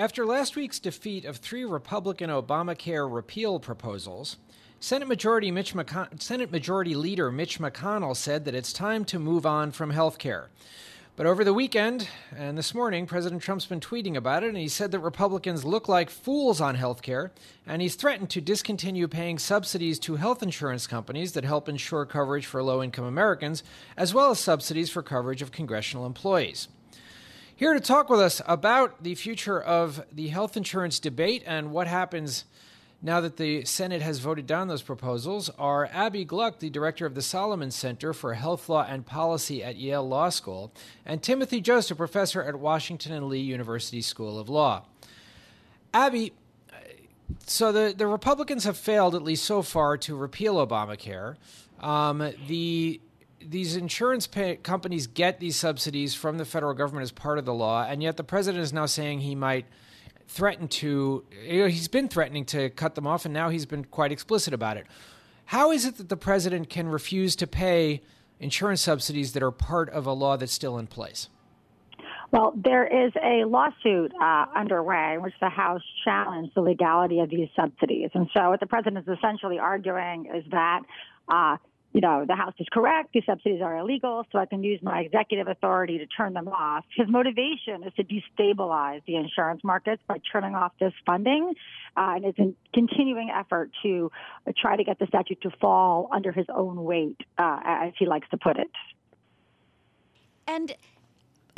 After last week's defeat of three Republican Obamacare repeal proposals, Senate Majority, McCon- Senate Majority Leader Mitch McConnell said that it's time to move on from health care. But over the weekend and this morning, President Trump's been tweeting about it, and he said that Republicans look like fools on health care, and he's threatened to discontinue paying subsidies to health insurance companies that help ensure coverage for low income Americans, as well as subsidies for coverage of congressional employees. Here to talk with us about the future of the health insurance debate and what happens now that the Senate has voted down those proposals are Abbe Gluck, the director of the Solomon Center for Health Law and Policy at Yale Law School, and Timothy Jost, professor at Washington and Lee University School of Law. Abbe, so the, the Republicans have failed, at least so far, to repeal Obamacare. Um, the these insurance pay- companies get these subsidies from the federal government as part of the law, and yet the president is now saying he might threaten to. You know, he's been threatening to cut them off, and now he's been quite explicit about it. How is it that the president can refuse to pay insurance subsidies that are part of a law that's still in place? Well, there is a lawsuit uh, underway in which the House challenged the legality of these subsidies. And so, what the president is essentially arguing is that uh, you know, the House is correct. These subsidies are illegal, so I can use my executive authority to turn them off. His motivation is to destabilize the insurance markets by turning off this funding, uh, and it's a continuing effort to try to get the statute to fall under his own weight, uh, as he likes to put it. And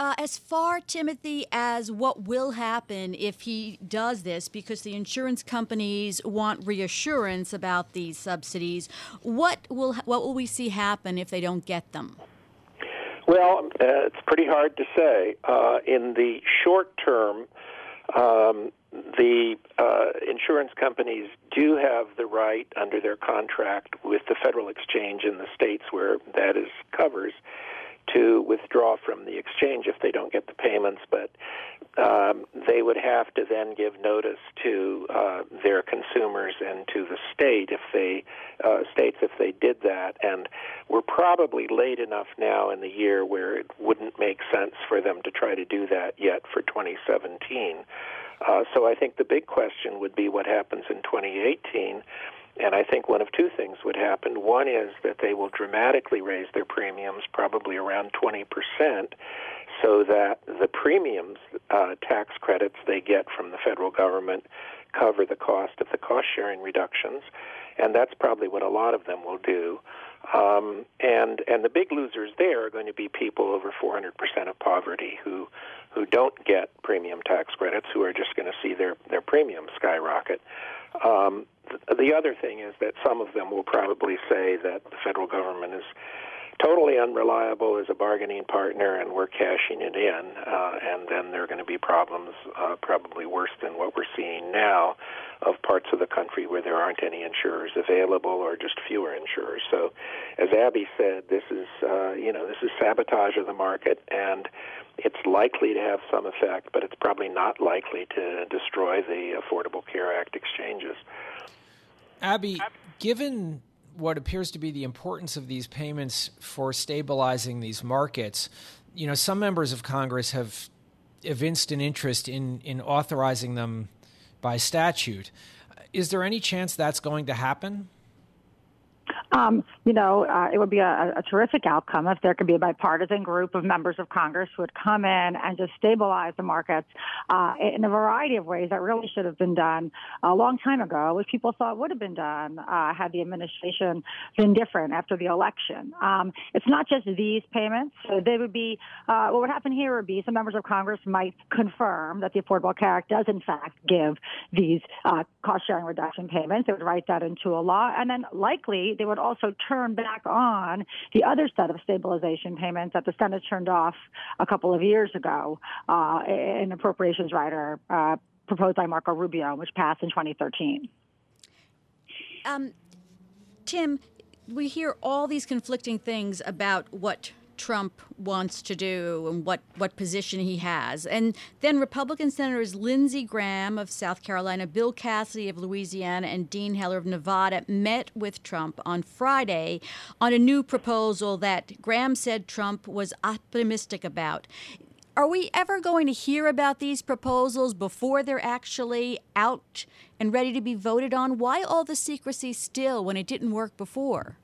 uh, as far, Timothy, as what will happen if he does this, because the insurance companies want reassurance about these subsidies, what will what will we see happen if they don't get them? Well, uh, it's pretty hard to say. Uh, in the short term, um, the uh, insurance companies do have the right under their contract with the federal exchange in the states where that is covers to withdraw from the exchange if they don't get the payments, but um, they would have to then give notice to uh, their consumers and to the state if they uh, states if they did that. And we're probably late enough now in the year where it wouldn't make sense for them to try to do that yet for 2017. Uh, so I think the big question would be what happens in 2018 and I think one of two things would happen. One is that they will dramatically raise their premiums, probably around 20%, so that the premiums uh, tax credits they get from the federal government cover the cost of the cost sharing reductions. And that's probably what a lot of them will do. Um, and and the big losers there are going to be people over 400% of poverty who who don't get premium tax credits, who are just going to see their their premium skyrocket. Um, the other thing is that some of them will probably say that the federal government is totally unreliable as a bargaining partner and we're cashing it in, uh, and then there are going to be problems uh, probably worse than what we're seeing now of parts of the country where there aren't any insurers available or just fewer insurers. So, as Abbe said, this is uh, you know this is sabotage of the market, and it's likely to have some effect, but it's probably not likely to destroy the Affordable Care Act exchanges. Abbe, given what appears to be the importance of these payments for stabilizing these markets, you know, some members of Congress have evinced an interest in in authorizing them by statute. Is there any chance that's going to happen? Um, you know, uh, it would be a, a, terrific outcome if there could be a bipartisan group of members of Congress who would come in and just stabilize the markets uh, in a variety of ways that really should have been done a long time ago, which people thought would have been done uh, had the administration been different after the election. Um, it's not just these payments. So they would be, uh, what would happen here would be some members of Congress might confirm that the Affordable Care Act does in fact give these uh, cost sharing reduction payments. They would write that into a law, and then likely they would also turn back on the other set of stabilization payments that the Senate turned off a couple of years ago uh, in appropriations rider uh, proposed by Marco Rubio, which passed in 2013. Um, Tim, we hear all these conflicting things about what Trump wants to do and what, what position he has. And then Republican Senators Lindsey Graham of South Carolina, Bill Cassidy of Louisiana, and Dean Heller of Nevada met with Trump on Friday on a new proposal that Graham said Trump was optimistic about. Are we ever going to hear about these proposals before they're actually out and ready to be voted on? Why all the secrecy still when it didn't work before?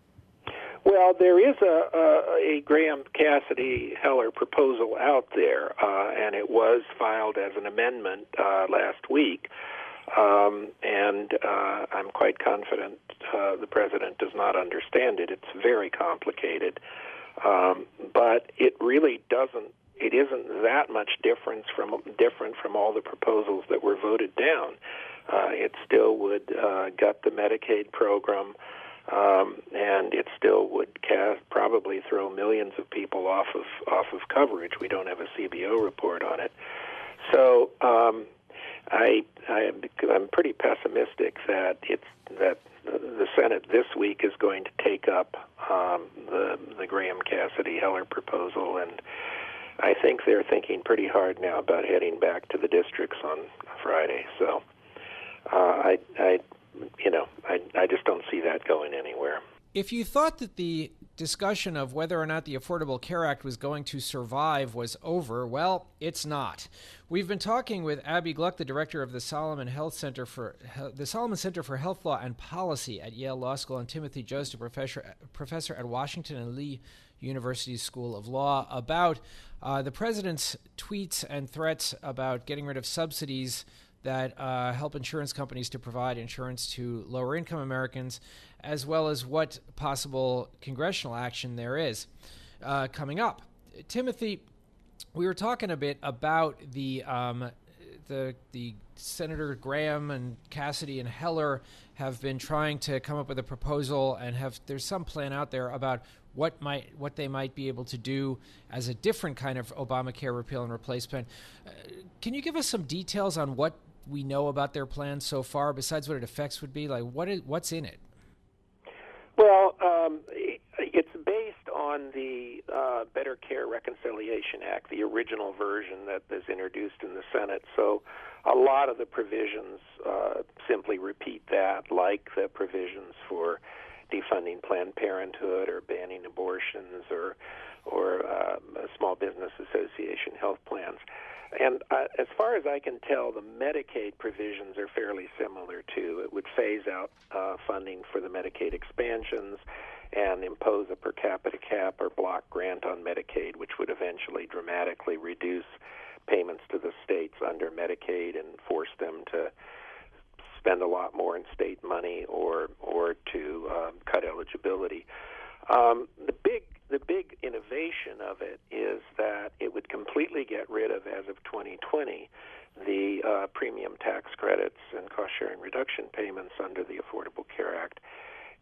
Well, there is a, a, a Graham Cassidy Heller proposal out there, uh, and it was filed as an amendment uh, last week. Um, and uh, I'm quite confident uh, the president does not understand it. It's very complicated, um, but it really doesn't. It isn't that much difference from different from all the proposals that were voted down. Uh, it still would uh, gut the Medicaid program, um, and it still would cast, probably throw millions of people off of off of coverage. We don't have a CBO report on it, so. Um, I, I I'm pretty pessimistic that it's that the Senate this week is going to take up um, the the Graham Cassidy Heller proposal, and I think they're thinking pretty hard now about heading back to the districts on Friday. So uh, I I you know I I just don't see that going anywhere. If you thought that the discussion of whether or not the Affordable Care Act was going to survive was over, well, it's not. We've been talking with Abbe Gluck, the director of the Solomon Health Center for the Solomon Center for Health Law and Policy at Yale Law School, and Timothy Jost, professor professor at Washington and Lee University School of Law, about uh, the president's tweets and threats about getting rid of subsidies that uh, help insurance companies to provide insurance to lower income Americans as well as what possible congressional action there is uh, coming up. Timothy, we were talking a bit about the um, the the Senator Graham and Cassidy and Heller have been trying to come up with a proposal and have there's some plan out there about what might what they might be able to do as a different kind of Obamacare repeal and replacement. Uh, can you give us some details on what we know about their plans so far, besides what it affects would be? Like what is what's in it? Well, um, it's based on the uh, Better Care Reconciliation Act, the original version that was introduced in the Senate. So a lot of the provisions uh, simply repeat that, like the provisions for defunding Planned Parenthood or banning abortions or or uh, small business association health plans. And uh, as far as I can tell, the Medicaid provisions are fairly similar too. It would phase out uh, funding for the Medicaid expansions and impose a per capita cap or block grant on Medicaid, which would eventually dramatically reduce payments to the states under Medicaid and force them to spend a lot more in state money or or to um, cut eligibility. Um, the big the big innovation of it is that it would completely get rid of, as of 2020, the uh, premium tax credits and cost sharing reduction payments under the Affordable Care Act,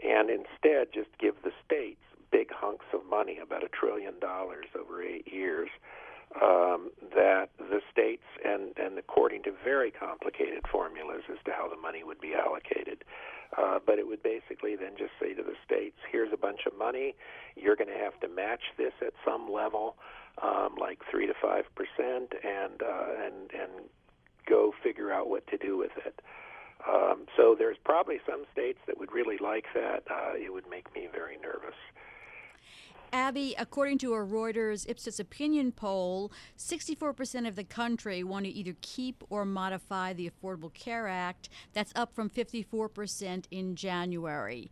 and instead just give the states big hunks of money, about a trillion dollars over eight years, um, that the states, and, and according to very complicated formulas as to how the money would be allocated, uh, but it would basically then just say to the states, here's a bunch of money. You're going to have to match this at some level, um, like 3 to 5%, and, uh, and, and go figure out what to do with it. Um, so there's probably some states that would really like that. Uh, it would make me very nervous. Abbe, according to a Reuters Ipsos opinion poll, 64% of the country want to either keep or modify the Affordable Care Act. That's up from 54% in January.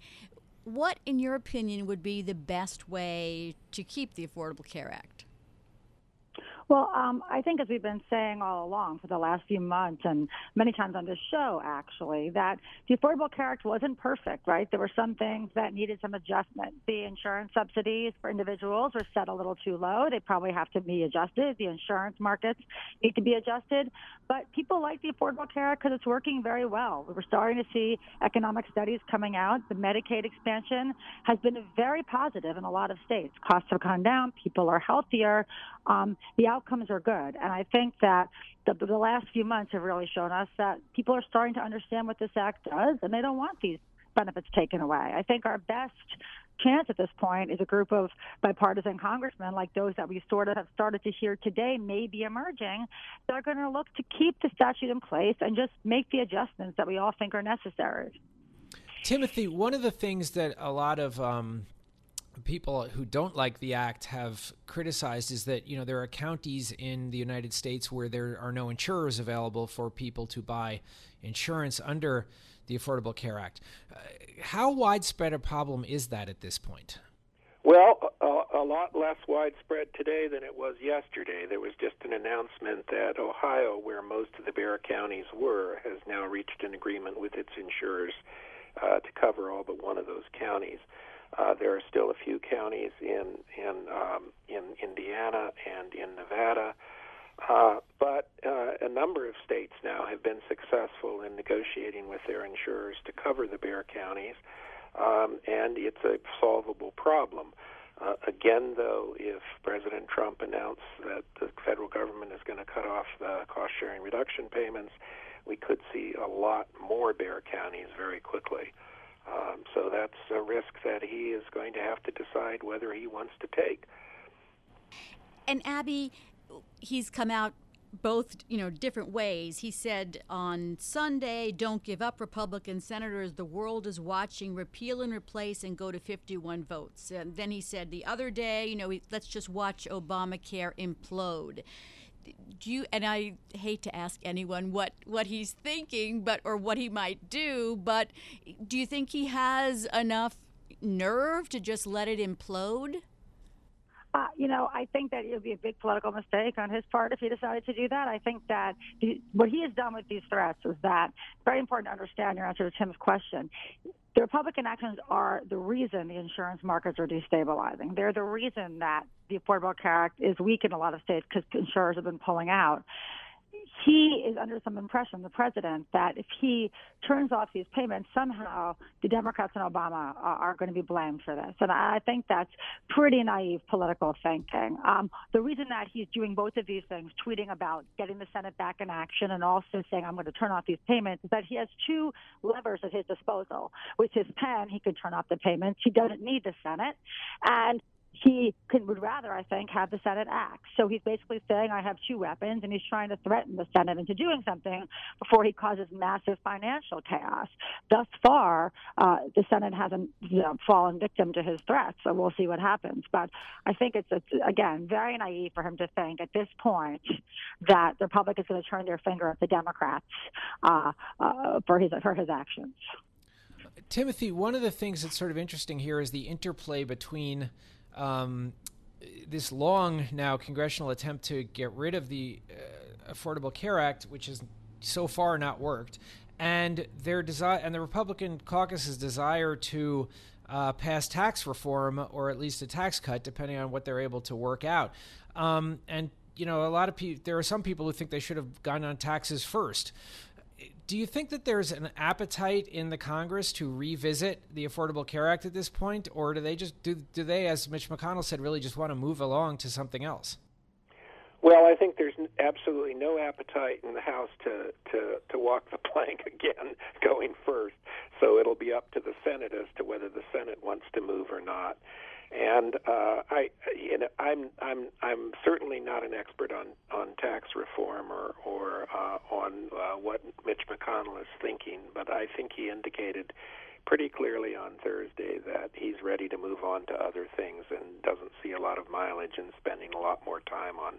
What, in your opinion, would be the best way to keep the Affordable Care Act? Well, um, I think as we've been saying all along for the last few months and many times on this show, actually, that the Affordable Care Act wasn't perfect, right? There were some things that needed some adjustment. The insurance subsidies for individuals were set a little too low. They probably have to be adjusted. The insurance markets need to be adjusted. But people like the Affordable Care Act because it's working very well. We're starting to see economic studies coming out. The Medicaid expansion has been very positive in a lot of states. Costs have gone down. People are healthier. Um, the outcomes are good. And I think that the, the last few months have really shown us that people are starting to understand what this act does, and they don't want these benefits taken away. I think our best chance at this point is a group of bipartisan congressmen like those that we sort of have started to hear today may be emerging that are going to look to keep the statute in place and just make the adjustments that we all think are necessary. Timothy, one of the things that a lot of um, people who don't like the act have criticized is that you know there are counties in the United States where there are no insurers available for people to buy insurance under the Affordable Care Act. Uh, how widespread a problem is that at this point? Well, a, a, lot less widespread today than it was yesterday. There was just an announcement that Ohio, where most of the bare counties were, has now reached an agreement with its insurers uh, to cover all but one of those counties. Uh, there are still a few counties in in um, in Indiana and in Nevada, uh, but uh, a number of states now have been successful in negotiating with their insurers to cover the bare counties, um, and it's a solvable problem. Uh, again, though, if President Trump announced that the federal government is going to cut off the cost sharing reduction payments, we could see a lot more bare counties very quickly. Um, so that's a risk that he is going to have to decide whether he wants to take. And Abbe, he's come out both you know different ways. He said on sunday don't give up republican senators. The world is watching. Repeal and replace and go to 51 votes. And then he said the other day you know let's just watch obamacare implode do you and I hate to ask anyone what what he's thinking but or what he might do but do you think he has enough nerve to just let it implode? Uh, you know, I think that it would be a big political mistake on his part if he decided to do that. I think that the, what he has done with these threats is that very important to understand your answer to Tim's question. The Republican actions are the reason the insurance markets are destabilizing. They're the reason that the Affordable Care Act is weak in a lot of states because insurers have been pulling out he is under some impression, the president, that if he turns off these payments, somehow the Democrats and Obama are, going to be blamed for this. And I think that's pretty naive political thinking. Um, the reason that he's doing both of these things, tweeting about getting the Senate back in action and also saying, I'm going to turn off these payments, is that he has two levers at his disposal. With his pen, he could turn off the payments. He doesn't need the Senate. And he would rather, I think, have the Senate act. So he's basically saying, I have two weapons, and he's trying to threaten the Senate into doing something before he causes massive financial chaos. Thus far, uh, the Senate hasn't you know, fallen victim to his threats, so we'll see what happens. But I think it's, it's again, very naive for him to think at this point that the Republicans is going to turn their finger at the Democrats uh, uh, for, his, for his actions. Timothy, one of the things that's sort of interesting here is the interplay between um, this long now congressional attempt to get rid of the uh, Affordable Care Act, which has so far not worked, and their desire and the Republican caucus's desire to uh, pass tax reform or at least a tax cut, depending on what they're able to work out. Um, and you know, a lot of people. There are some people who think they should have gone on taxes first do you think that there's an appetite in the Congress to revisit the Affordable Care Act at this point, or do they just do do they, as Mitch McConnell said, really just want to move along to something else? Well, I think there's absolutely no appetite in the House to to to walk the plank again, going first. So it'll be up to the Senate as to whether the Senate wants to move or not. And uh, I, you know, I'm I'm I'm certainly not an expert on on tax reform or or uh, on uh, what Mitch McConnell is thinking, but I think he indicated pretty clearly on Thursday that he's ready to move on to other things and doesn't see a lot of mileage in spending a lot more time on